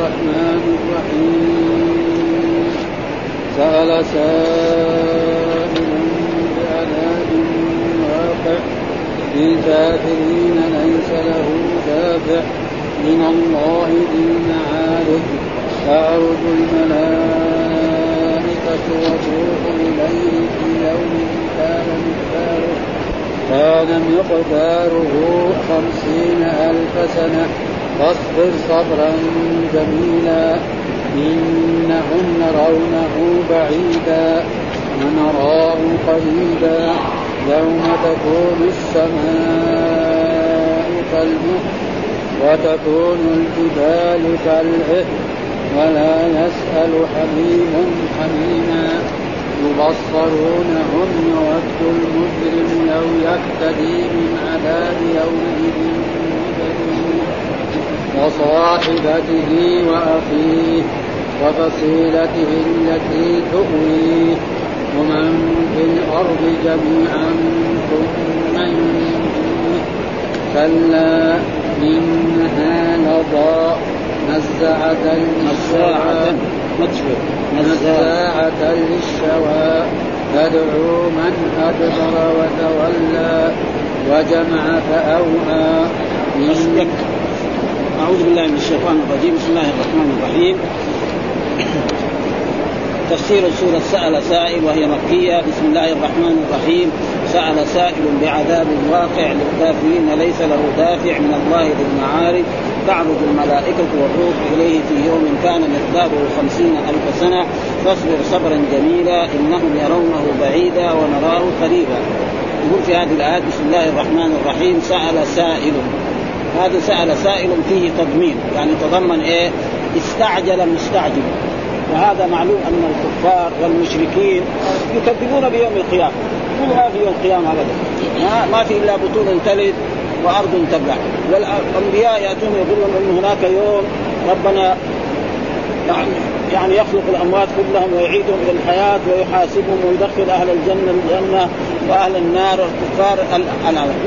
الرحمن الرحيم. سأل سائل بعذاب واقع. للكافرين ليس له دافع من الله ذي المعارج تعرج الملائكة وتروح إليه في يوم كان مقداره. كان مقداره خمسين ألف سنة. فاصبر صبرا جميلا إنهم يرونه بعيدا ونراه قريبا يوم تكون السماء كالمهل وتكون الجبال كالعهن ولا يسأل حميم حميما. يبصرونهم يود المجرم لو يفتدي من عذاب يومئذ وصاحبته وأخيه وفصيلته التي تؤويه ومن في الأرض جميعا ثم ينجيه. كلا إنها لضاء نزعة للشوى. نزاعة للشوى. تدعو من أدبر وتولى. وجمع فأوعى. أعوذ بالله من الشيطان الرجيم. بسم الله الرحمن الرحيم. تفسير سورة سأل سائل وهي مكية. بسم الله الرحمن الرحيم. سأل سائل بعذاب واقع للكافرين ليس له دافع من الله ذي المعارف تعرض الملائكة والروح إليه في يوم كان مقداره خمسين ألف سنة. فاصبر صبرا جميلا. إنهم يرونه بعيدا ونراه قريبا. يقول في هذه الآيات بسم الله الرحمن الرحيم. سأل سائل هذا سأل سائل فيه تضمين يعني تضمن إيه؟ استعجل مستعجل. وهذا معلوم أن الكفار والمشركين يكذبون بيوم القيامة. ما في يوم القيامة ابدا. ما, ما في إلا بطون تلد وأرض تبلع. والانبياء يأتون يقولون إن هناك يوم ربنا يعني يعني يخلق الأموات كلهم ويعيدهم إلى الحياة ويحاسبهم ويدخل أهل الجنة الجنة وأهل النار والكفار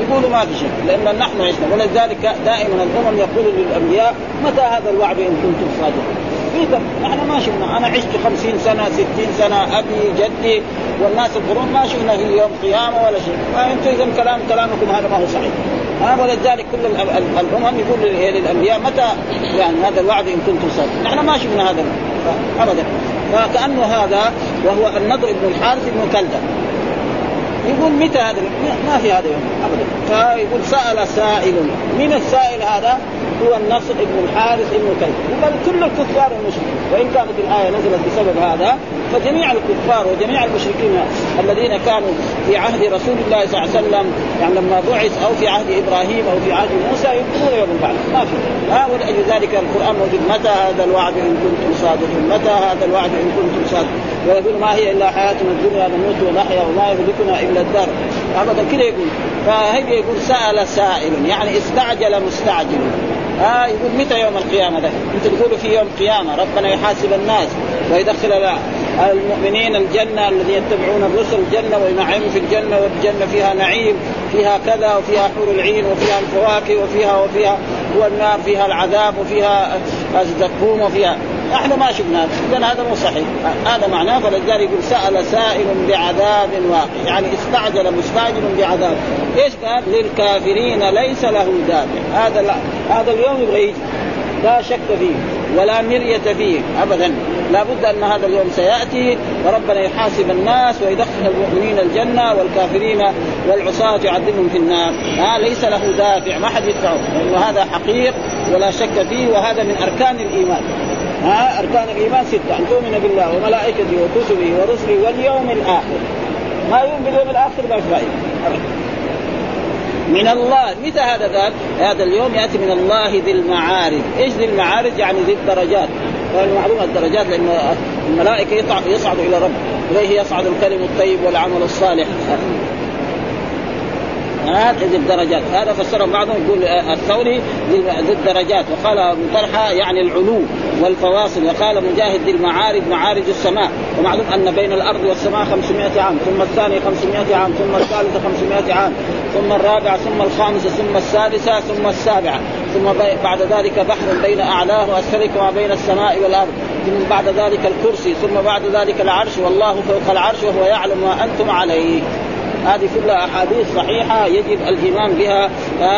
يقولوا ما في شيء لأن نحن عشنا. ولذلك دائما الأمم يقول للأنبياء متى هذا الوعد إن كنتم صادقين؟ في إحنا ما شفنا. أنا عشت خمسين سنة ستين سنة أبي جدي والناس القرون ما شفنا في يوم قيامة ولا شيء. فانتم اذا كلام كلامكم هذا ما هو صحيح. ها ولذلك كل الأمم يقول للأنبياء متى يعني هذا الوعد إن كنتم صادقين؟ نحن ما شفنا هذا ابدا. فكانه هذا وهو النضر بن الحارث بن كلدة. يقول متى هذا؟ ما في هذا يوم. ابدا. فيقول سأل سائل من السائل هذا؟ هو النصر بن الحارث بن كلب. وبل كل الكفار المشركين. وإن كانت الآية نزلت بسبب هذا فجميع الكفار وجميع المشركين الذين كانوا في عهد رسول الله صلى الله عليه وسلم يعني لما بعث أو في عهد إبراهيم أو في عهد موسى ينكرون يوم البعث ما في. ها ولأجل ذلك القرآن موجود. متى هذا الوعد إن كنتم صادقين؟ متى هذا الوعد إن كنتم صادقين؟ ويقول ما هي إلا حياتنا الدنيا نموت ونحيا وما يهلكنا إلا الدار. أبدا كذا يقول. فهي يقول سأل سائل يعني استعجل مستعجل. آه يقول متى يوم القيامة ده؟ انت تقولوا في يوم القيامه ربنا يحاسب الناس ويدخل المؤمنين الجنة الذين يتبعون الرسل الجنة وينعموا في الجنة والجنة فيها نعيم فيها كذا وفيها حور العين وفيها الفواكه وفيها وفيها والنار فيها العذاب وفيها الزقوم وفيها نحن ما شفنا اذا هذا مو صحيح. هذا معناه فلذلك يقول سأل سائل بعذاب واقع. يعني استعجل مستعجل بعذاب. إيش قال؟ للكافرين ليس له دافع. هذا لا. هذا اليوم يبغى يجي. لا شك فيه ولا مرية فيه. ابدا. لا بد أن هذا اليوم سيأتي وربنا يحاسب الناس ويدخل المؤمنين الجنة والكافرين والعصاة يعذبهم في النار. ها ليس له دافع. ما حد يدفعه. لأنه هذا حقيق ولا شك فيه. وهذا من أركان الإيمان. ها أركان الإيمان ستة. أن تؤمن بالله وملائكته وكتبه ورسله واليوم الآخر. ما يؤمن باليوم الآخر ما في من الله. متى هذا ذاك؟ هذا اليوم يأتي من الله ذي المعارج، إيش ذي المعارج؟ يعني ذي الدرجات، معلومة الدرجات لأن الملائكة يصعد إلى رب، إليه يصعد الكلم الطيب والعمل الصالح. هذه الدرجات. هذا فسره بعضهم يقول الثوري للدرجات وقال طلحة يعني العلو والفواصل. وقال مجاهد للمعارج معارج السماء. ومعلوم أن بين الأرض والسماء 500 عام ثم الثاني 500 عام ثم الثالثه 500 عام ثم الرابعه ثم الخامسه ثم السادسة ثم السابعة. ثم بعد ذلك بحر بين أعلاه وأسفله كما بين السماء والأرض. ثم بعد ذلك الكرسي ثم بعد ذلك العرش. والله فوق العرش وهو يعلم ما أنتم عليه. هذه كلها أحاديث صحيحة يجب الإيمان بها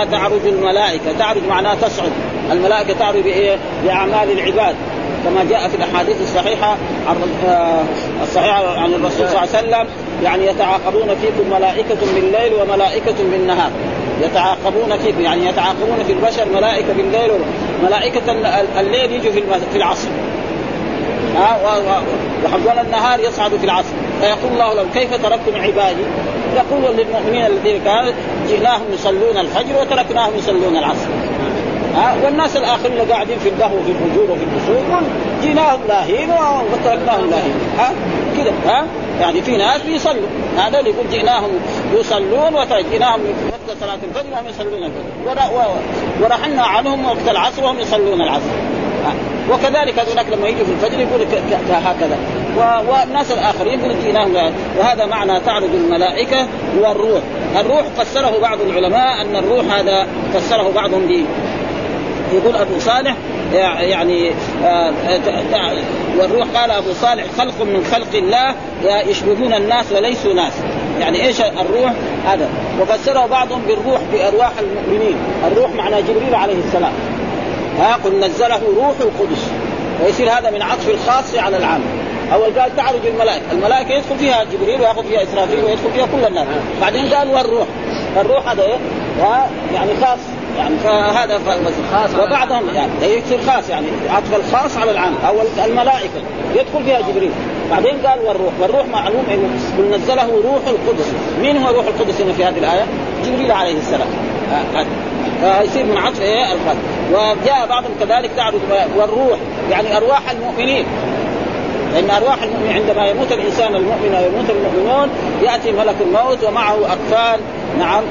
تعرج الملائكة. تعرج معناها تصعد. الملائكة تعرج بإيه؟ بأعمال العباد. كما جاء في الأحاديث الصحيحة عن آه، الصحيحة عن الرسول صلى الله عليه وسلم يعني يتعاقبون فيكم ملائكة بالليل وملائكة بالنهار. يتعاقبون فيكم يعني يتعاقبون في البشر ملائكة بالليل ملائكة الليل يجوا في العصر. ها وحقون النهار يصعدوا في العصر. فيقول الله لهم كيف تركتم عبادي؟ يقول للمؤمنين الذين كانوا جئناهم يصلون الفجر وتركناهم يصلون العصر. ها؟ والناس الآخرين اللي قاعدين في القهوه في الفجور وفي الفسوق جيناهم لاهين وتركناهم لاهين. ها؟ كذا ها؟ يعني في ناس بيصلوا. هذا اللي يقول جئناهم يصلون وجئناهم وقت صلاة الفجر وهم يصلون الفجر. ورحلنا عنهم وقت العصر وهم يصلون العصر. وكذلك هذولاك لما يجوا في الفجر يقول هكذا. والناس الآخرين يقول جئناهم وهذا معنى تعرض الملائكة والروح. الروح فسره بعض العلماء أن الروح هذا فسره بعضهم به يقول أبو صالح يعني آه، والروح قال أبو صالح خلق من خلق الله يشبهون الناس وليسوا ناس. يعني إيش الروح؟ هذا. وفسره بعضهم بالروح بأرواح المؤمنين. الروح معنى جبريل عليه السلام. ها قل نزله روح القدس. ويصير هذا من عطف الخاص على العام. أول قال تعرج الملائكة، الملائكة يدخل فيها جبريل ويأخذ فيها إسرافيل ويدخل فيها كل الناس، بعدين قال والروح، الروح هذا إيه؟ يعني خاص. يعني فهذا خاص وبعضهم يعني يكثر خاص يعني. عطف الخاص على العام أو الملائكة. يدخل فيها جبريل. بعدين قال والروح. والروح معلوم انه قل نزله روح القدس. مين هو روح القدس هنا في هذه الآية؟ جبريل عليه السلام. فيصير من عطف إيه؟ الخاص وجاء بعضهم كذلك تعرض والروح. يعني أرواح المؤمنين. لأن أرواح المؤمن عندما يموت الإنسان المؤمن ويموت المؤمنون يأتي ملك الموت ومعه اكفان نعم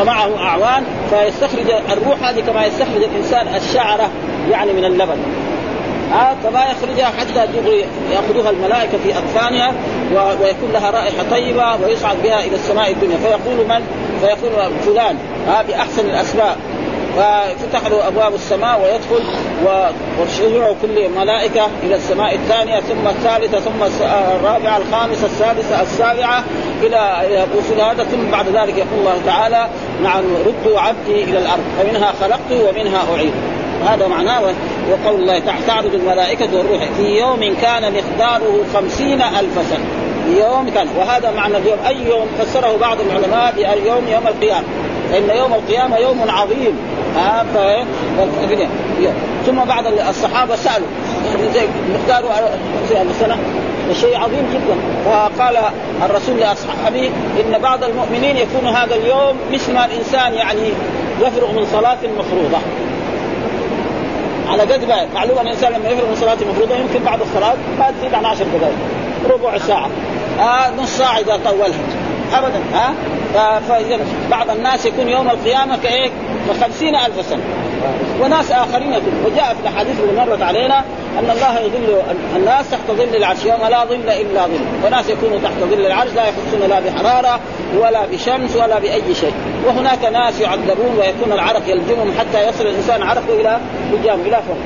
ومعه أعوان فيستخرج الروح هذه كما يستخرج الإنسان الشعرة يعني من اللبن. آه فما يخرجها حتى دغري يأخذها الملائكة في اكفانها ويكون لها رائحة طيبة ويصعد بها إلى السماء الدنيا. فيقول من؟ فيقول فلان. آه بأحسن الأسماء. ففتح له أبواب السماء ويدخل وشيوع كل ملائكة إلى السماء الثانية ثم الثالثة ثم الرابعة الخامسة السادسة السابعة إلى وصول هذا ثم بعد ذلك يقول الله تعالى نعم ردوا عبدي إلى الأرض فمنها خلقته ومنها أعيد. هذا معناه وقول الله تعالى تعرض الملائكة والروح في يوم كان مقداره خمسين ألف سنة. يوم كان وهذا معنى اليوم. أي يوم فسره بعض العلماء بيوم يوم القيامة. فإن يوم القيامة يوم عظيم. ثم بعض الصحابة سألوا. مقداره سنة شيء عظيم جدا. فقال الرسول لأصحابه إن بعض المؤمنين يكون هذا اليوم مثل ما الإنسان يعني يفرغ من صلاة مفروضة. على قد ما معلومه الإنسان لما يفرغ من صلاة مفروضة يمكن بعد الصلاة ما تزيد عن 10 دقائق ربع ساعة. آه نص ساعة إذا طولها ابدا ها؟ فاذا بعض الناس يكون يوم القيامة كإيه؟ كخمسين ألف سنة. وناس آخرين يكون. وجاء في الأحاديث اللي مرت علينا أن الله يظل الناس تحت ظل العرش يوم لا ظل إلا ظل. وناس يكونوا تحت ظل العرش لا يحسون لا بحرارة ولا بشمس ولا بأي شيء. وهناك ناس يعذبون ويكون العرق يلجمهم حتى يصل الإنسان عرقه إلى قدام إلى فوق.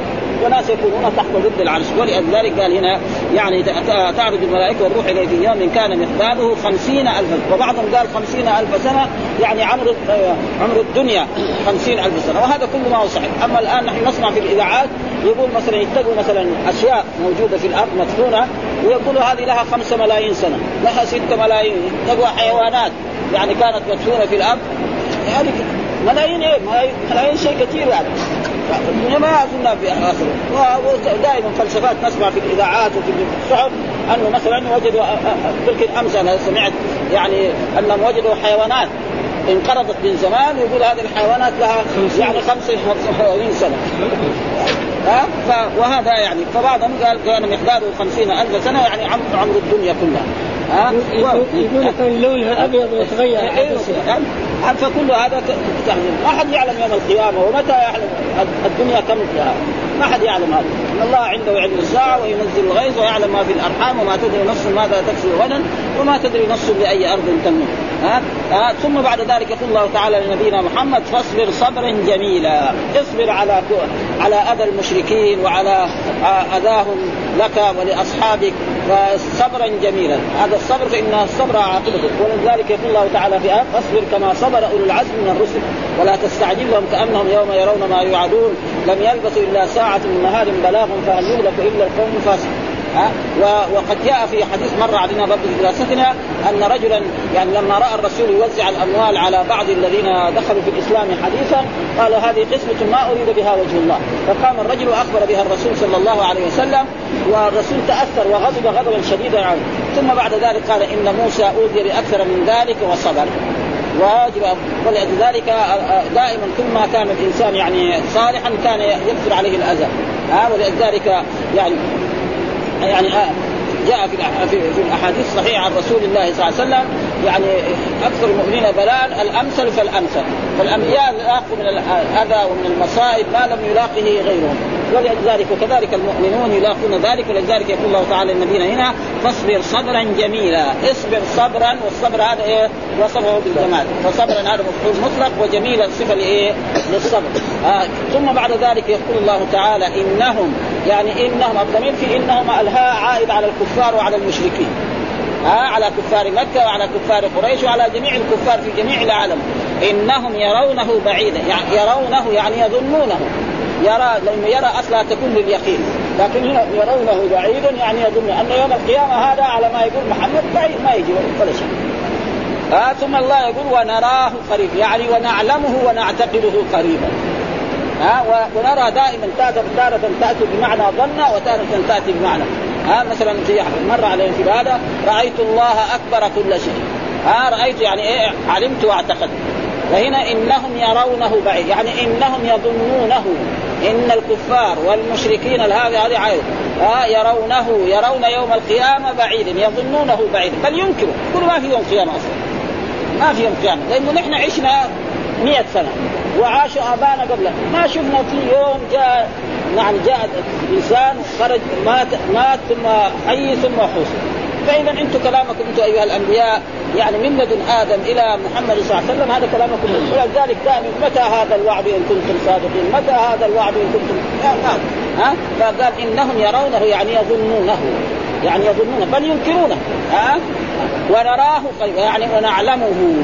وناس يكونون تحت ظل العرش. ولذلك قال هنا يعني تعرج الملائكة والروح اليه في يوم كان مقداره خمسين ألف وبعضهم قال خمسين ألف سنة يعني عمر عمر الدنيا خمسين ألف سنة. وهذا كله ما هو صحيح. أما الآن نحن نسمع في الإذاعات يقول مثلا يتقوا مثلا أشياء موجودة في الأرض مدفونة ويقولوا هذه لها خمسة ملايين سنة لها ستة ملايين. يتقوا حيوانات يعني كانت مدفونة في الأرض. يعني ملايين إيه؟ ملايين شيء كثير يعني. ما اظن في آخره. ودائما فلسفات نسمع في الإذاعات وفي الصحف أنه مثلا وجدوا تلك الامس أنا سمعت يعني أنهم وجدوا حيوانات انقرضت من زمان ويقول هذه الحيوانات لها يعني 55 سنة. ها؟ وهذا يعني فبعضهم قال كان مقداره خمسين ألف سنة يعني عمر عمر الدنيا كلها. ها؟ يقول كان لونها أبيض وتغير فكل هذا ما حد يعلم يوم القيامة ومتى يعلم الدنيا كم فيها. ما حد يعلم هذا. ان الله عنده علم الساعة وينزل الغيث ويعلم ما في الأرحام وما تدري نفس ماذا تكسب غدا وما تدري نفس بأي أرض تموت. ها؟ آه ثم بعد ذلك يقول الله تعالى لنبينا محمد فاصبر صبرا جميلا. اصبر على على أذى المشركين وعلى أذاهم لك ولأصحابك فصبرا جميلا. هذا الصبر فإن الصبر عاقبته. ولذلك يقول الله تعالى في آه فاصبر كما صبر أولو العزم من الرسل ولا تستعجلهم كأنهم يوم يرون ما يوعدون. لم يلبثوا إلا ساعة من نهار بلاغ فهل يهلك إلا القوم الفاسقون. ها؟ وقد جاء في حديث مر علينا برضه في دراستنا أن رجلا يعني لما رأى الرسول يوزع الأموال على بعض الذين دخلوا في الإسلام حديثا قال هذه قسمة ما أريد بها وجه الله. فقام الرجل وأخبر بها الرسول صلى الله عليه وسلم والرسول تأثر وغضب غضبا شديدا عنه ثم بعد ذلك قال إن موسى أوذي باكثر من ذلك وصبر. واجب ولذلك دائما كل ما كان الإنسان يعني صالحا كان يكثر عليه الأذى. ها ولذلك يعني يعني آه، جاء في الأحاديث الصحيحه عن رسول الله صلى الله عليه وسلم يعني أكثر المؤمنين بلاء الأمثل فالأمثل. فالأنبياء لاقوا من الاذى ومن المصائب ما لم يلاقه غيرهم. ولذلك وكذلك المؤمنون يلاقون ذلك ولذلك يقول الله تعالى للنبينا هنا فاصبر صبرا جميلا. اصبر صبرا والصبر هذا إيه؟ وصفه بالجمال. فصبرا هذا مفعول مطلق وجميلا صفة لإيه؟ للصبر. آه ثم بعد ذلك يقول الله تعالى انهم يعني إنهم الضمير في إنهم ألهاء عائد على الكفار وعلى المشركين. ها على كفار مكة وعلى كفار قريش وعلى جميع الكفار في جميع العالم. إنهم يرونه بعيدا يعني يرونه يعني يظنونه. يرى لأنه يرى أصلا تكون لليقين. لكن هنا يرونه بعيدا يعني يظن أن يوم القيامة هذا على ما يقول محمد بعيد ما يجي ولا شيء. آه ثم الله يقول ونراه قريب يعني ونعلمه ونعتقده قريبا. ها آه ونرى دائما تارة تأتي بمعنى ظن وتارة تأتي بمعنى. ها آه مثلا في مر علينا في هذا رأيت الله أكبر كل شيء. ها آه رأيت يعني إيه علمت واعتقدت وهنا إنهم يرونه بعيد. يعني إنهم يظنونه إن الكفار والمشركين هذه هذه آه يرونه يرون يوم القيامة بعيدا يظنونه بعيدا بل ينكروا. يقولوا ما في يوم قيامة أصلا. ما في يوم قيامة. لأنه نحن عشنا مئة سنة وعاشوا آبانا قبل ما شفنا في يوم جاء يعني جاء انسان خرج مات مات ثم حي ثم حسن فاذا أنتم كلامكم أنتم أيها الأنبياء يعني من لدن آدم إلى محمد صلى الله عليه وسلم هذا كلامكم ولذلك دائما متى هذا الوعد إن كنتم صادقين؟ متى هذا الوعد إن كنتم ها؟ فقال إنهم يرونه يعني يظنونه يعني يظنونه بل ينكرونه. ها؟ ونراه قريب يعني ونعلمه.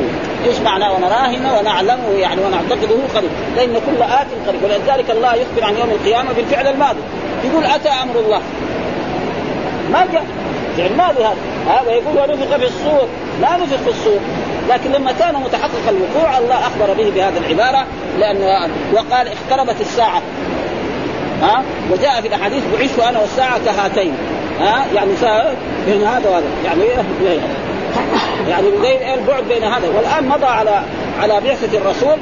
إيش معنى ونراه ونعلمه يعني ونعتقده قريب. لأن كل آت قريب. ولذلك الله يخبر عن يوم القيامة بالفعل الماضي. يقول أتى أمر الله؟ ما جاء. فعل ماضي هذا هذا يقول ونفخ في الصور. لا نفخ في الصور. لكن لما كان متحقق الوقوع الله أخبر به بهذه العبارة لأن وقال اقتربت الساعة. ها؟ وجاء في الأحاديث بعثت أنا والساعة كهاتين. ها؟ يعني ساعة بين هذا وهذا. يعني إيه؟ يعني غير البعد بين هذا. والآن مضى على على بعثة الرسول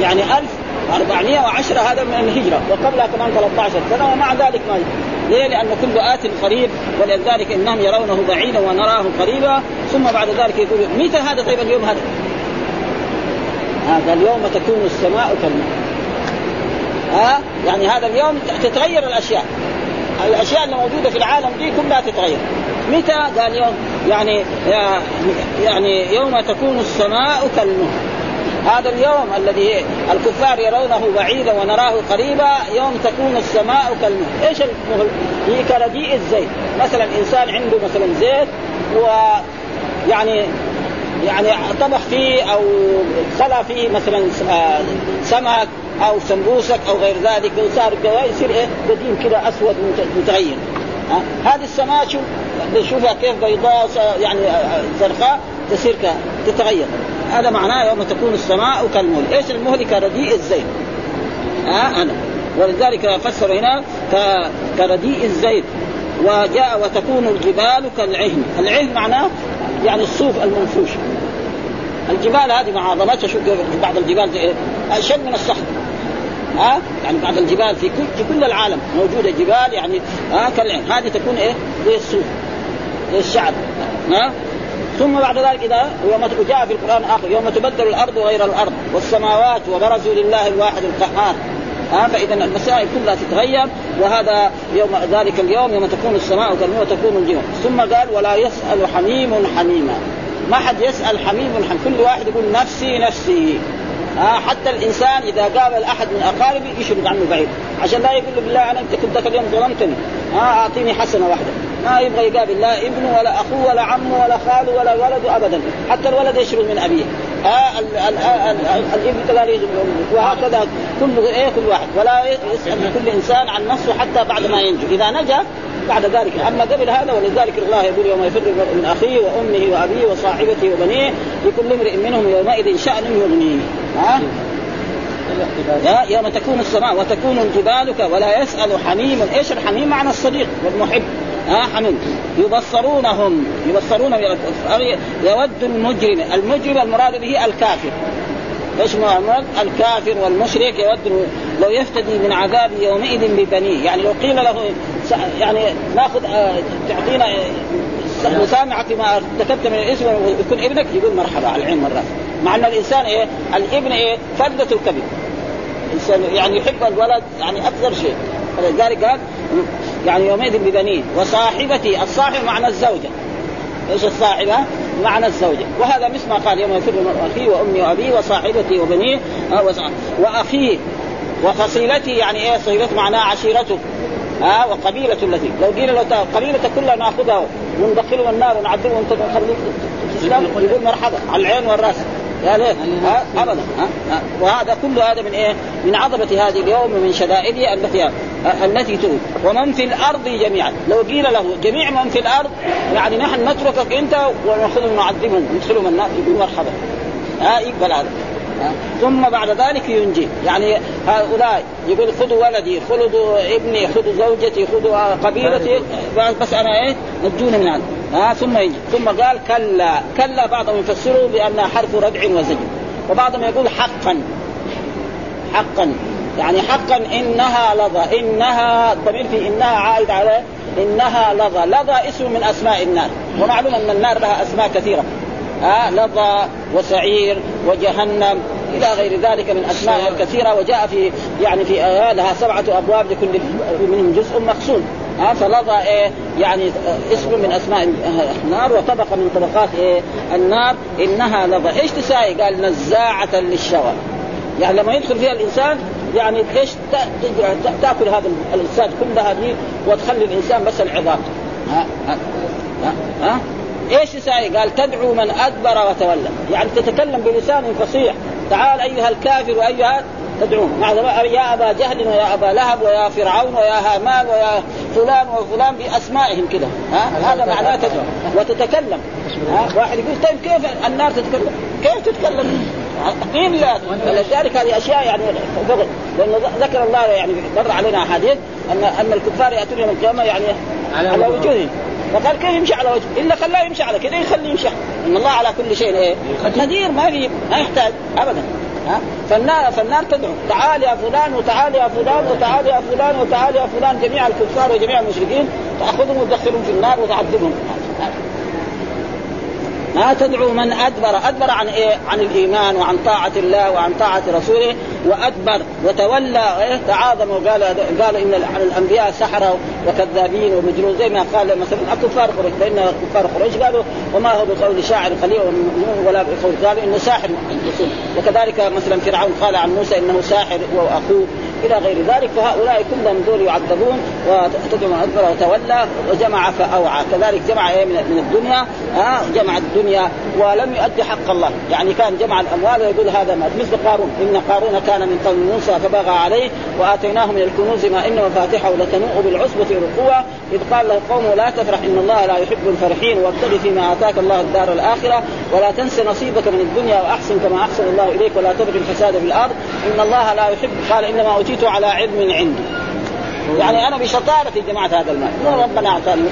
يعني 1410 هذا من الهجره وقبلها كمان 13 سنة ومع ذلك ما ليه؟ لأن كل آت قريب ولذلك إنهم يرونه بعيدا ونراه قريبا ثم بعد ذلك يقول متى هذا طيب اليوم هذا؟ هذا اليوم تكون السماء كالماء ها؟ يعني هذا اليوم تتغير الأشياء. الأشياء اللي موجودة في العالم دي كلها تتغير. متى؟ قال يوم يعني يعني يوم تكون السماء كالمهل. هذا اليوم الذي الكفار يرونه بعيدا ونراه قريبا يوم تكون السماء كالمهل، إيش المهل؟ هي كرديء الزيت، مثلا إنسان عنده مثلا زيت و يعني يعني طبخ فيه أو خلى فيه مثلا آه، سمك أو سمبوسك أو غير ذلك. وصار يصير إيه؟ قديم كذا أسود متغير. هذه السماء شوف نشوفها كيف بيضاء يعني آه، آه، زرقاء تصير تتغير. هذا معناه يوم تكون السماء كالمهل. إيش المهل؟ كرديء الزيت. ها؟ أنا. ولذلك فسر هنا كرديء الزيت. وجاء وتكون الجبال كالعهن. العهن معناه يعني الصوف المنفوش. الجبال هذه مع عظمتها شوف بعض الجبال إيه؟ أشد من الصخر ها؟ يعني بعض الجبال في كل في كل العالم موجودة جبال يعني ها كالعهن. هذه تكون إيه؟ زي الصوف زي الشعر. ها؟ ثم بعد ذلك إذا يوم جاء في القرآن اخر يوم تبدل الأرض غير الأرض والسماوات وبرزوا لله الواحد القهار. ها فإذا المسائل كلها تتغير وهذا يوم ذلك اليوم يوم تكون السماء كالماء وتكون الجبال. ثم قال ولا يسأل حميم حميما. ما حد يسأل حميم حميم. كل واحد يقول نفسي نفسي. ها حتى الإنسان إذا قابل أحد من اقاربه يشرد عنه بعيد. عشان لا يقول له بالله أنا أنت كنت اليوم ظلمتني. ها أعطيني حسنة واحدة. ما يبغى يقابل لا ابنه ولا أخوه ولا عمه ولا خاله ولا ولده ابدا. حتى الولد يشرد من أبيه. ها الابن كذلك وهكذا كل إيه كل واحد. ولا يسأل كل إنسان عن نفسه حتى بعد ما ينجو. إذا نجا بعد ذلك. أما قبل هذا ولذلك الله يقول يوم يفر من أخيه وأمه وأبيه وصاحبته وبنيه لكل امرئ منهم يومئذ شأن يغنيه. ها؟ يوم تكون السماء وتكون الجبال ولا يسأل حميم. إيش الحميم؟ معنى الصديق والمحب. ها حميم يبصرونهم يبصرون يود المجرم المجرم المراد به الكافر. إيش المراد؟ الكافر والمشرك يود لو يفتدي من عذاب يومئذ ببنيه، يعني لو قيل له يعني ناخذ آه، تعطينا مسامحة ما ارتكبت من الاسم ويكون ابنك يقول مرحبا على العين والراس مع أن الإنسان إيه؟ الابن إيه؟ فردة الكبد الإنسان يعني يحب الولد يعني أكثر شيء. فلذلك قال يعني يومئذ ببنيه وصاحبتي الصاحب معنى الزوجه إيش الصاحبه؟ معنى الزوجه وهذا مثل ما قال يوم يفر من اخيه وامي وابيه وصاحبتي وبنيه واخيه وفصيلتي يعني إيه صيلته معناها عشيرته ها وقبيلة التي لو قيل له قبيلة كلها ناخذها وندخلهم النار ونعذبهم تسلم يقول مرحبا على العين والراس ليه؟ ها؟ ابدا؟ وهذا كل هذا من إيه؟ من عظمة هذه اليوم ومن شدائده التي التي تؤذي. ومن في الأرض جميعا، لو قيل له جميع من في الأرض يعني نحن نتركك أنت وناخذهم نعذبهم ندخلهم النار يقول مرحبا ها؟ يقبل هذا ثم بعد ذلك ينجي. يعني هؤلاء يقول خذوا ولدي خذوا ابني خذوا زوجتي خذوا قبيلتي. بس أنا إيه؟ نجوني من هذا. ها ثم يجي. ثم قال كلا كلا بعضهم يفسره بانها حرف ردع وزجر. وبعضهم يقول حقا. حقا. يعني حقا إنها لظى. إنها الضمير في إنها عائد على إنها لظى. لظى اسم من أسماء النار. ومعلوم أن النار لها أسماء كثيرة. ها لظى وسعير وجهنم إلى غير ذلك من أسماء كثيرة. وجاء في يعني في آيات لها سبعة أبواب لكل منهم جزء مقصود ها فلظى إيه يعني اسم من أسماء النار وطبقه من طبقات إيه النار إنها لظى إيش تساوي؟ قال نزاعة للشوى يعني لما يدخل فيها الإنسان يعني إيش تأكل هذا الانسان كلها دي وتخلي الإنسان بس العظام ها ها ها, ها؟ إيش تساوي؟ قال تدعو من أدبر وتولى، يعني تتكلم بلسان فصيح، تعال أيها الكافر وأيها تدعون يا أبا جهل ويا أبا لهب ويا فرعون ويا هامان ويا فلان وفلان بأسمائهم كذا ها؟ هذا معناه تدعو وتتكلم. ها؟ واحد يقول طيب كيف النار تتكلم؟ كيف تتكلم؟ قيل لا. فلذلك هذه أشياء يعني فضل. لأنه ذكر الله يعني مر علينا أحاديث ان أن الكفار يأتون يوم القيامة يعني على, على وجوههم. فقال كيف يمشي على وجهه؟ إلا خلاه يمشي على كذا يخليه يمشي. إن الله على كل شيء إيه؟ قدير ما في ما يحتاج ابدا. فالنار فالنار تدعو. تعال يا فلان وتعال يا فلان وتعال يا فلان وتعال يا فلان. جميع الكفار وجميع المشركين تأخذهم وتدخلهم في النار وتعذبهم. ما تدعو من أدبر أدبر عن إيه؟ عن الإيمان وعن طاعة الله وعن طاعة رسوله وأدبر وتولى إيه؟ تعاظم وقال قال إن الأنبياء سحرة وكذابين ومجنون زي ما قال مثلا الكفار قريش فإن كفار قريش قالوا وما هو بقول شاعر قليل ولا بقول قالوا إنه ساحر وكذلك مثلا فرعون قال عن موسى إنه ساحر وأخوه. إلى غير ذلك فهؤلاء كلهم دول يعذبون وتدعو ادبر وتولى وجمع فاوعى كذلك جمع إيه من الدنيا ها جمع الدنيا ولم يؤدي حق الله. يعني كان جمع الأموال ويقول هذا ما مثل قارون. إن قارون كان من قوم موسى فبغى عليه وآتيناه من الكنوز ما ان مفاتحه لتنوء بالعصبة بالقوه إذ قال له قومه لا تفرح إن الله لا يحب الفرحين وابتغ فيما آتاك الله الدار الآخرة ولا تنس نصيبك من الدنيا وأحسن كما أحسن الله إليك ولا تبغي الفساد في الأرض. إن الله لا يحب قال إنما أوتيت على علم عندي يعني أنا بشطارتي جمعت هذا المال. مو ربنا أعطاني.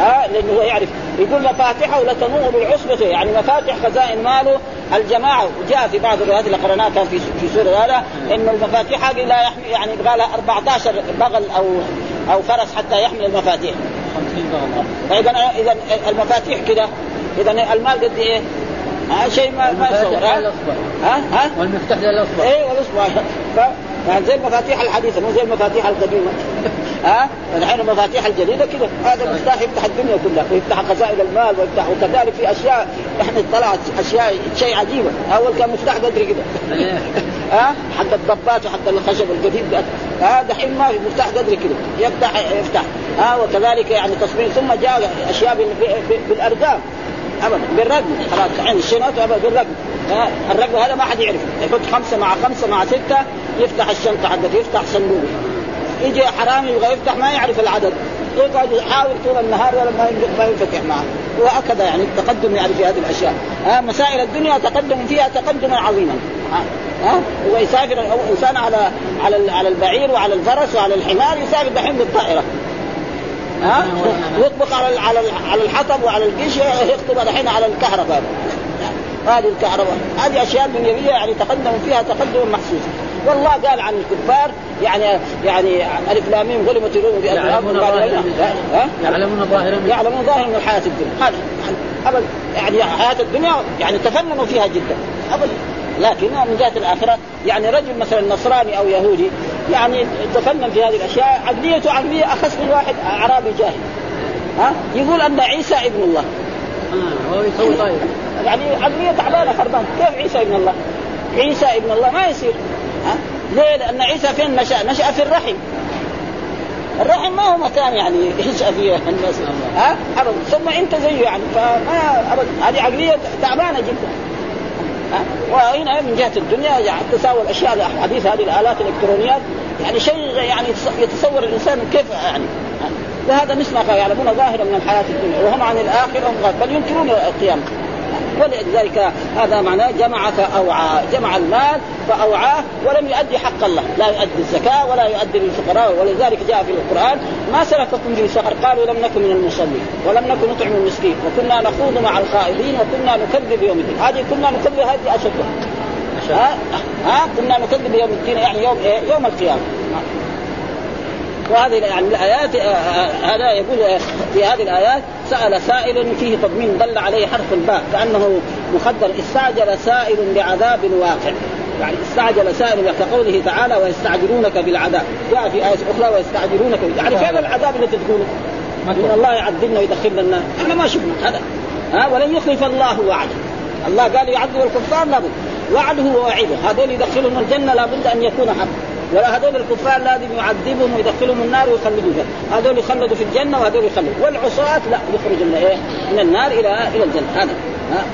ها لأنه هو يعرف. يقول مفاتحه لتنوء بالعصبة. يعني مفاتح خزائن ماله. الجماعة وجاء في بعض الروايات اللي قرأناها كان في في سورة هذا إنه المفاتيح لا يحمل يعني يبغى لها 14 بغل أو أو فرس حتى يحمل المفاتيح. فإذا إذا المفاتيح كده. إذا المال قد إيه؟ ها شيء ما ما يصور ها؟ ها؟ والمفتاح للاصبع إيه والأصبع. ف- زي المفاتيح الحديثة مو زي المفاتيح القديمة. ها؟ الحين المفاتيح الجديدة كده هذا مفتاح يفتح الدنيا كلها ويفتح خزائن المال ويفتح وكذلك في أشياء. إحنا طلعت أشياء شيء عجيبه أول كان مفتاح قدري كده ها؟ حق الضبات وحق الخشب الجديد ده. ها؟ دحين ما في مفتاح قدري كده يفتح يفتح. ها؟ وكذلك يعني تصميم ثم جاء أشياء بالأرقام. ابدا بالرقم. خلاص الحين الشنط أبدا بالرقم. الرقم هذا ما حد يعرف يحط خمسة مع خمسة مع ستة يفتح الشنطة حقته يفتح صندوق. يجي حرامي يبغى يفتح ما يعرف العدد. يقعد يحاول طول النهار ولا ما ما ينفتح معه. وهكذا يعني التقدم يعني في هذه الأشياء. ها مسائل الدنيا تقدم فيها تقدما عظيما. ها ها هو يسافر الانسان على على على البعير وعلى الفرس وعلى الحمار يسافر دحين بالطائرة. ها؟ يطبق على على على الحطب وعلى القش يخطب الحين على الكهرباء. هذه الكهرباء. هذه أشياء دنيوية يعني تقدم فيها تقدم محسوس والله قال عن الكفار يعني يعني ألف لام ميم غلبت الروم في يعلمون ظاهرا يعلمون ظاهرا يعلمون ظاهرا من الحياة الدنيا. هذا ابدا يعني حياة الدنيا يعني تفننوا فيها جدا. ابدا. لكن من جهه الآخرة يعني رجل مثلا نصراني أو يهودي يعني تفنن في هذه الأشياء عقليته عقلية اخس من واحد أعرابي جاهل. ها؟ يقول أن عيسى ابن الله. آه، هو يسوي طيب. يعني عقلية تعبانة خربان. كيف عيسى ابن الله؟ عيسى ابن الله ما يصير. ها؟ ليه؟ لأن عيسى فين؟ نشا؟ نشا في الرحم. الرحم ما هو مكان يعني ينشا فيه. الناس ها؟ ابدا. ثم انت زيه يعني فما ابدا. هذه عقلية تعبانة جدا؟ وهنا من جهة الدنيا يعني تساوي الأشياء الحديث هذه الآلات الإلكترونيات يعني شيء يعني يتصور الإنسان كيف يعني؟ وهذا مثل ما يعلمون ظاهرا من الحياة الدنيا وهم عن الآخرة بل ينكرون القيامة ولذلك هذا معناه جمع فاوعى جمع المال فأوعاه ولم يؤدي حق الله. لا يؤدي الزكاة ولا يؤدي للفقراء. ولذلك جاء في القرآن ما سلككم في سقر قالوا لم نكن من المصلين ولم نكن نطعم المسكين. وكنا نخوض مع الخائضين وكنا نكذب بيوم الدين. هذه كنا نكذب هذه أشد. ها؟ ها؟ كنا نكذب بيوم الدين يعني يوم إيه؟ يوم القيامة. وهذه يعني الآيات آه، آه، هذا يقول في هذه الآيات سأل سائل فيه تضمين دل عليه حرف الباء كأنه مخدر استعجل سائل بعذاب واقع. يعني استعجل سائل كقوله تعالى ويستعجلونك بالعذاب جاء في آية أخرى ويستعجلونك بال- يعني فين العذاب التي تقوله؟ إن الله يعذبنا ويدخلنا النار. إحنا ما شفنا هذا. ها؟ ولن يخلف الله وعده. الله قال يعذب الكفار؟ لابد. وعده ووعيده هذول يدخلهم الجنة لابد أن يكون حق ولا هذول الكفار لازم يعذبهم ويدخلهم النار ويخلدوا فيها. هذول يخلدوا في الجنة وهذول يخلدوا. والعصاة لا يخرج من إيه؟ من النار إلى إلى الجنة. هذا. ها؟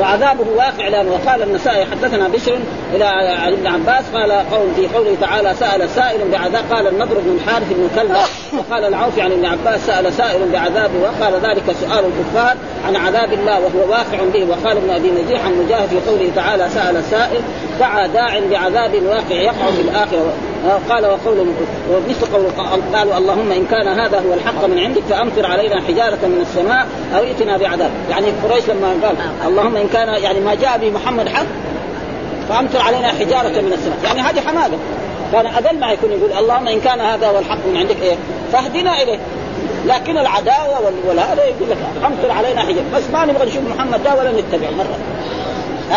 وعذابه واقع لأن وقال النسائي حدثنا بشر إلى عن ابن عباس قال قول في قوله تعالى سأل سائل بعذاب قال النضر بن الحارث بن كلبة وقال العوفي عن ابن عباس سأل سائل بعذاب وقال ذلك سؤال الكفار عن عذاب الله وهو واقع به. وقال ابن أبي نجيح عن مجاهد في قوله تعالى سأل سائل دعا داع بعذاب واقع يقع في الآخرة. قال وقول ومثل قول قالوا اللهم إن كان هذا هو الحق من عندك فأمطر علينا حجارة من السماء أو ائتنا بعذاب. يعني قريش لما قال اللهم إن كان يعني ما جاء به محمد حق فأمطر علينا حجارة من السماء. يعني هذه حماده كان أقل ما يكون يقول اللهم إن كان هذا هو الحق من عندك. إيه؟ فاهدنا إليه. لكن العداوة وال- والهذا يقول لك أمطر علينا حجارة. بس ما نبغى نشوف محمد ده ولا نتبع مرة.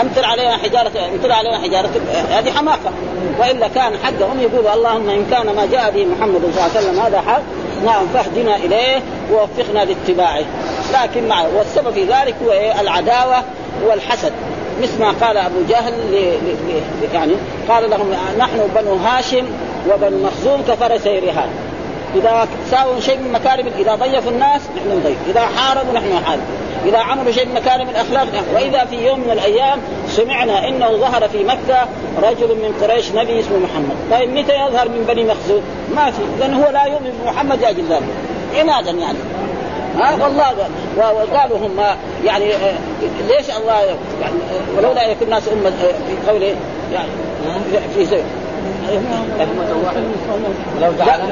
امطر علينا حجاره امطر علينا حجاره هذه حماقة. وإلا كان حقهم يقولوا اللهم إن كان ما جاء به محمد صلى الله عليه وسلم هذا حق نعم فاهدنا إليه ووفقنا لاتباعه. لكن مع والسبب في ذلك هو إيه؟ العداوة والحسد. مثل ما قال أبو جهل ل... ل... ل... يعني قال لهم نحن بنو هاشم وبنو مخزوم كفرسي رهان إذا ساووا شيء من مكارم إذا ضيفوا الناس نحن نضيف. إذا حاربوا نحن نحارب إذا عملوا شيء من مكارم الأخلاق نحن. وإذا في يوم من الأيام سمعنا إنه ظهر في مكة رجل من قريش نبي اسمه محمد. طيب متى يظهر من بني مخزوم؟ ما في. اذا هو لا يؤمن بمحمد لاجل ذلك. عنادا يعني. ها؟ والله وقالوا هم يعني آه، ليش الله يعني ولولا يكون الناس أمة آه، في قوله يعني في لو تعالى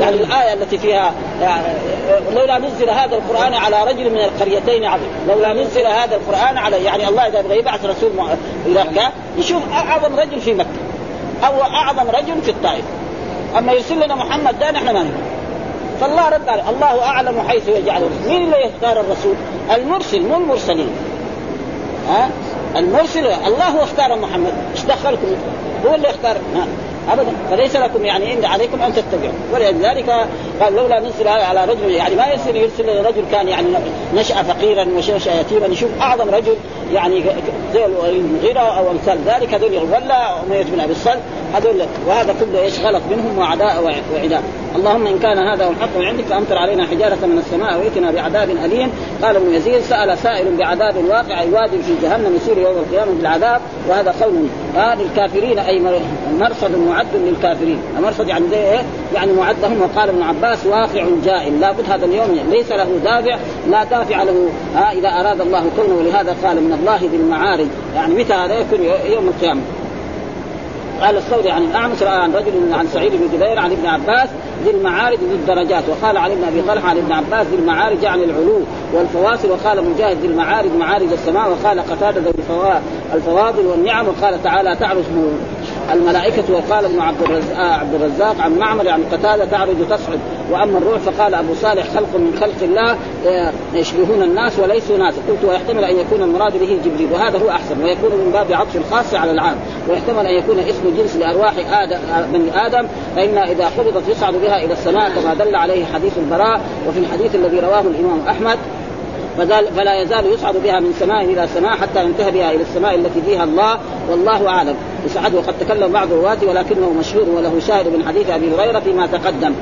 يعني الآية التي فيها يعني لولا نزل هذا القرآن على رجل من القريتين عظيم لولا نزل هذا القرآن على يعني الله إذا يبغى يبعث رسول إلى مكة يشوف أعظم رجل في مكة. أو أعظم رجل في الطائف. أما يرسل لنا محمد ده نحن ما نبغى فالله رد عليه الله أعلم حيث يجعل. مين اللي يختار الرسول؟ المرسل مو المرسلين. ها؟ المرسل الله هو اختار محمد. إيش دخلكم؟ هو اللي اختار. ابدا. فليس لكم يعني عند عليكم أن تتبعوا. ولذلك قال لولا نزل على رجل يعني ما يصير يرسل رجل كان يعني نشأ فقيرا ونشا يتيما. يشوف أعظم رجل يعني زي المغيره أو أمثال ذلك هذول ولا أمية بن أبي الصلت هذول وهذا كله إيش؟ غلط منهم وعداء وعداء. اللهم إن كان هذا هو الحق عندك فأمطر علينا حجارة من السماء وائتنا بعذاب أليم. قال ابن يزيد سأل سائل بعذاب واقع واد في جهنم يصير يوم القيامة بالعذاب. وهذا قول هذا الكافرين أي مرصد معد للكافرين. المرصد يعني إيه؟ يعني معد لهم وقال ابن عباس واقع جائل. لابد هذا اليوم ليس له دافع لا دافع له ها إذا أراد الله كونه. ولهذا قال من الله ذي المعارج. يعني متى هذا يكون يوم القيامة؟ قال الثوري عن الأعمش عن رجل عن سعيد بن جبير عن ابن عباس ذي المعارج ذي الدرجات. وقال علي بن أبي طلحة عن ابن عباس ذي المعارج يعني العلو والفواصل. وقال مجاهد ذي المعارج معارج السماء. وقال قتادة ذي الفواضل والنعم. وقال تعالى تعرج الملائكة. وقال ابن عبد الرزاق, عبد الرزاق عن معمر عن قتادة تعرج تصعد. وأما الروح فقال أبو صالح خلق من خلق الله يشبهون الناس وليسوا ناس. قلت ويحتمل أن يكون المراد به جبريل. وهذا هو أحسن. ويكون من باب عطف الخاص على العام. ويحتمل أن يكون اسم جنس لأرواح آدم بني آدم. فإن إذا قبضت يصعد بها إلى السماء كما دل عليه حديث البراء وفي الحديث الذي رواه الإمام أحمد. فلا يزال يصعد بها من سماء إلى سماء حتى ينتهي بها إلى السماء التي فيها الله والله أعلم. يسعد وقد تكلم بعض الرواة ولكنه مشهور وله شاهد من حديث أبي هريرة فيما تقدم.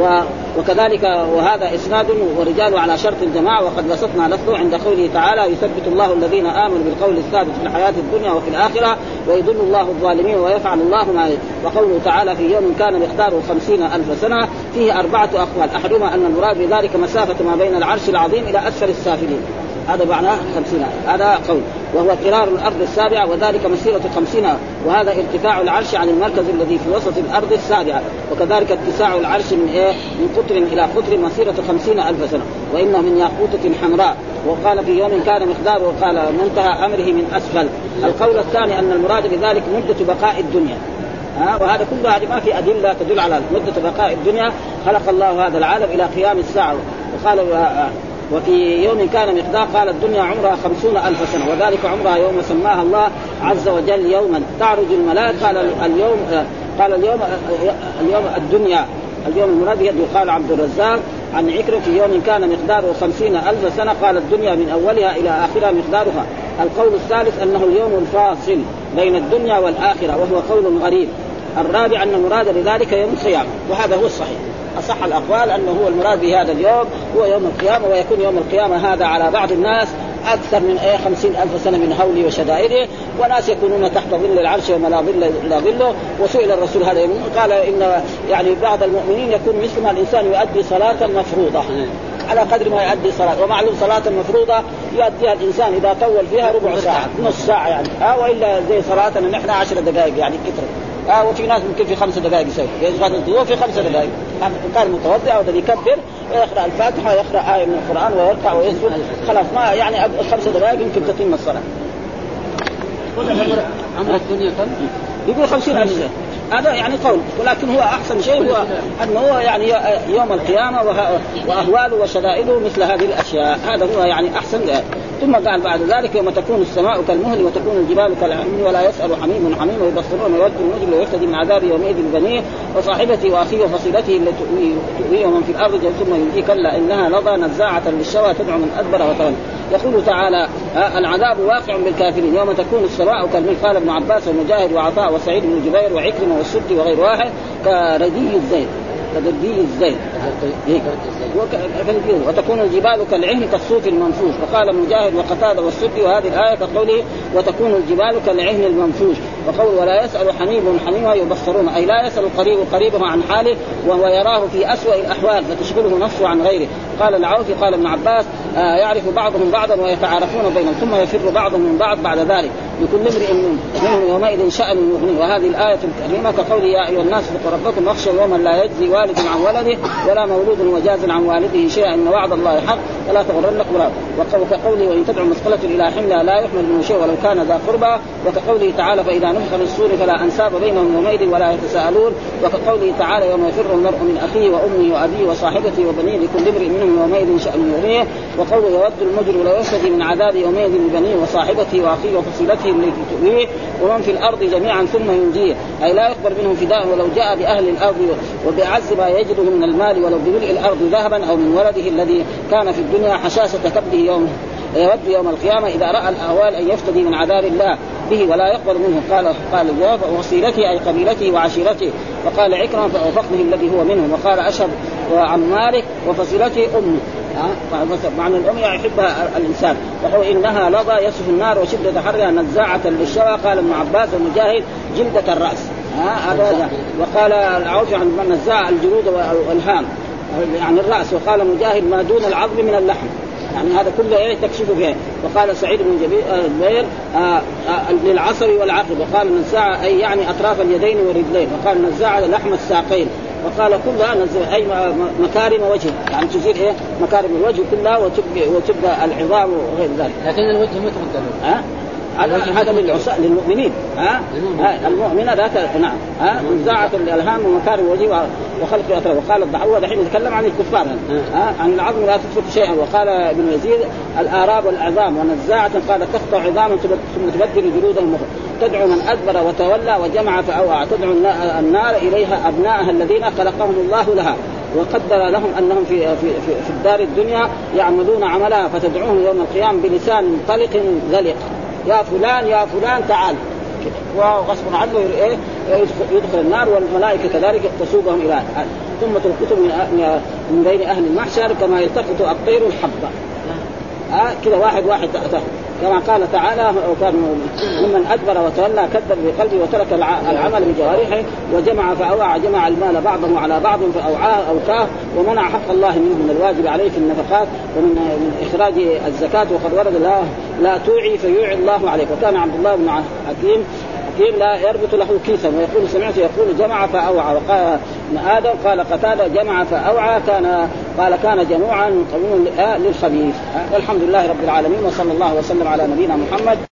و وكذلك وهذا إسناد ورجال على شرط الجماعه وقد بسطنا لفظه عند قوله تعالى يثبت الله الذين آمنوا بالقول الثابت في الحياة الدنيا وفي الآخرة ويضل الله الظالمين ويفعل الله ما وقوله تعالى في يوم كان مقداره خمسين ألف سنة فيه أربعة أقوال. أحدهما أن المراد بذلك مسافة ما بين العرش العظيم إلى أسفل السافلين. هذا معناه خمسين هذا قول. وهو قرار الأرض السابعة وذلك مسيرة خمسين وهذا ارتفاع العرش عن المركز الذي في وسط الأرض السابعة وكذلك اتساع العرش من إيه؟ من قطر إلى قطر مسيرة خمسين ألف سنة وإنه من ياقوتة حمراء. وقال في يوم كان مقداره وقال منتهى أمره من أسفل. القول الثاني أن المراد بذلك مدة بقاء الدنيا. ها؟ وهذا كله هذه ما في أدلة تدل على مدة بقاء الدنيا. خلق الله هذا العالم إلى قيام الساعة. وقال وفي يوم كان مقدار قال الدنيا عمرها خمسون ألف سنة وذلك عمرها يوم سماها الله عز وجل يوما. تعرج الملائكة قال اليوم قال اليوم اليوم الدنيا اليوم المراد يقال عبد الرزاق عن عكرة في يوم كان مقداره خمسين ألف سنة قال الدنيا من أولها إلى آخرها مقدارها. القول الثالث أنه اليوم الفاصل بين الدنيا والآخرة وهو قول غريب. الرابع أن المراد بذلك يوم القيامة وهذا هو الصحيح. أصح الأقوال أنه هو المراد بهذا اليوم هو يوم القيامة ويكون يوم القيامة هذا على بعض الناس أكثر من إيه خمسين ألف سنة من هوله وشدائده. وناس يكونون تحت ظل العرش وما لا ظل الا ظله. وسئل الرسول هذا قال إن يعني بعض المؤمنين يكون مثل ما الإنسان يؤدي صلاة مفروضة. على قدر ما يؤدي صلاة. ومعلوم صلاة مفروضة يؤديها الإنسان إذا طول فيها ربع ساعة نص ساعة يعني. آه وإلا زي صلاتنا نحن عشر دقائق يعني كثر آه وفي ناس ممكن في خمس دقائق يسوي. يشغل الضوء في خمس دقائق. كان متوضع أو يكبر ويقرا الفاتحة ويقرأ آية من القرآن ويركع ويسجد. خلاص ما يعني خمس دقائق يمكن تتم الصلاة. عمر الدنيا كم؟ يقول خمسين ألف سنة هذا يعني قول ولكن هو أحسن شيء هو أنه هو يعني يوم القيامة وأهواله وشدائده مثل هذه الأشياء. هذا هو يعني أحسن. ثم قال بعد ذلك يوم تكون السماء كالمهل وتكون الجبال كالعهن ولا يسأل حميم حميم ويبصرون ويود المجرم ويهتدي من عذاب يومئذ بنيه وصاحبته وأخيه وفصيلته التي تؤويه ومن في الأرض ثم يؤتي كلا إنها لظى نزاعة للشوى تدعو من أدبر وتولى يقول تعالى العذاب واقع بالكافرين. يوم تكون السماء كالمهل. قال ابن عباس ومجاهد وعطاء وسعيد بن جبير وعكرمة والسد وغير واحد. كردي الزيت. كردي الزيت. وتكون الجبال كالعهن كالصوف المنفوش. وقال مجاهد وقتاده والسد وهذه الآية كقوله وتكون الجبال كالعهن المنفوش. وقول ولا يسأل حميم حميما يبصرون. أي لا يسأل القريب قريبه عن حاله وهو يراه في أسوأ الأحوال فتشغله نفسه عن غيره. قال العوفي قال ابن عباس آه يعرف بعضهم بعضا ويتعارفون بينهم ثم يفر بعضهم من بعض بعد ذلك. لكل امرئ منهم يومئذ شأن يغنيه وهذه الآية الكريمة كقوله يا أيها الناس اتقوا ربكم واخشوا يوما لا يجزي والد عن ولده ولا مولود وجاز عن والده شيئا إن وعد الله حق فلا تغرنكم وكقوله وإن تدعو مثقلة إلى حملها لا يحمل منه شيء ولو كان ذا قربى. وكقوله تعالى فإذا نفخ في الصور فلا أنساب بينهم يومئذ ولا يتساءلون. وكقوله تعالى يوم يفر المرء من أخيه وأمه وأبيه وصاحبته وبنيه لكل امرئ منهم يومئذ شأن يغنيه. وقوله يود المجرم لو يفتدي من عذاب يومئذ ببنيه وصاحبته وأخيه وفصيلته التي تؤويه ومن في الأرض جميعا ثم ينجيه. أي لا يقبل منهم فداء ولو جاء بأهل الأرض وبأعز ما يجده من المال ولو بملء الأرض ذهبا أو من ولده الذي كان في الدنيا حشاشة كبده يوم يود يوم القيامة إذا رأى الأهوال أن يفتدي من عذاب الله به ولا يقبل منه. قال قال الجواب وصيلته أي قبيلته وعشيرته. وقال عكرمة فوفقه الذي هو منه وقال أشهب وعن مالك وفصيلته امه معنى الأم يحبها الإنسان. وهو إنها لظى يصف النار وشدة حرها نزاعة للشوى. قال ابن عباس ومجاهد جلدة الرأس. هذا وقال العوفي عن من نزاع الجلود والهام يعني الرأس. وقال مجاهد ما دون العظم من اللحم. يعني هذا كله إيه تكشف فيه. وقال سعيد بن جبير آه آه آه للعصر والعقب. وقال نزاع أي يعني أطراف اليدين والرجلين. وقال نزاع لحم الساقين. وقال كلها نزل أي مكارم وجه. يعني تزيل إيه؟ مكارم الوجه كلها وتبقى وتبقى العظام وغير ذلك. لكن الوجه متقدم. ها؟ هذا للمؤمنين. ها, المؤمنة ذات نعم. ها؟ نزاعة الالهام ومكارم الوجه وخلق الاطراف وقال الضحوه دحين يتكلم عن الكفار. ها؟ عن العظم لا تثبت شيئا. وقال ابن يزيد الآراب والعظام ونزاعة قال تقطع عظاما ثم تبدل جلود المخ تدعو من أدبر وتولى وجمع فأوعى. تدعو النار إليها ابنائها الذين خلقهم الله لها. وقدر لهم أنهم في في في, في الدار الدنيا يعملون عملها فتدعوهم يوم القيامة بلسان طلق ذلق. يا فلان يا فلان تعال. وغصب عنه إيه يدخل النار والملائكة كذلك تسوقهم إلى ثم تلقط من من بين أهل المحشر كما يلتقط الطير الحبة. آه كذا واحد واحد تأتى كما قال تعالى وكان ممن أدبر وتولى كذب بقلبه وترك العمل بجوارحه وجمع فأوعى جمع المال بعضه على بعض فأوعاه اوكاه ومنع حق الله منه من الواجب عليه في النفقات ومن من إخراج الزكاة وقد ورد لا لا توعي فيوعي الله عليك. وكان عبد الله بن حكيم حكيم لا يربط له كيسا ويقول سمعت يقول جمع فأوعى وقال ابن آدم قال قتادة جمع فأوعى كان قال كان جموعا قوي للخبيث. والحمد لله رب العالمين وصلى الله وسلم على نبينا محمد.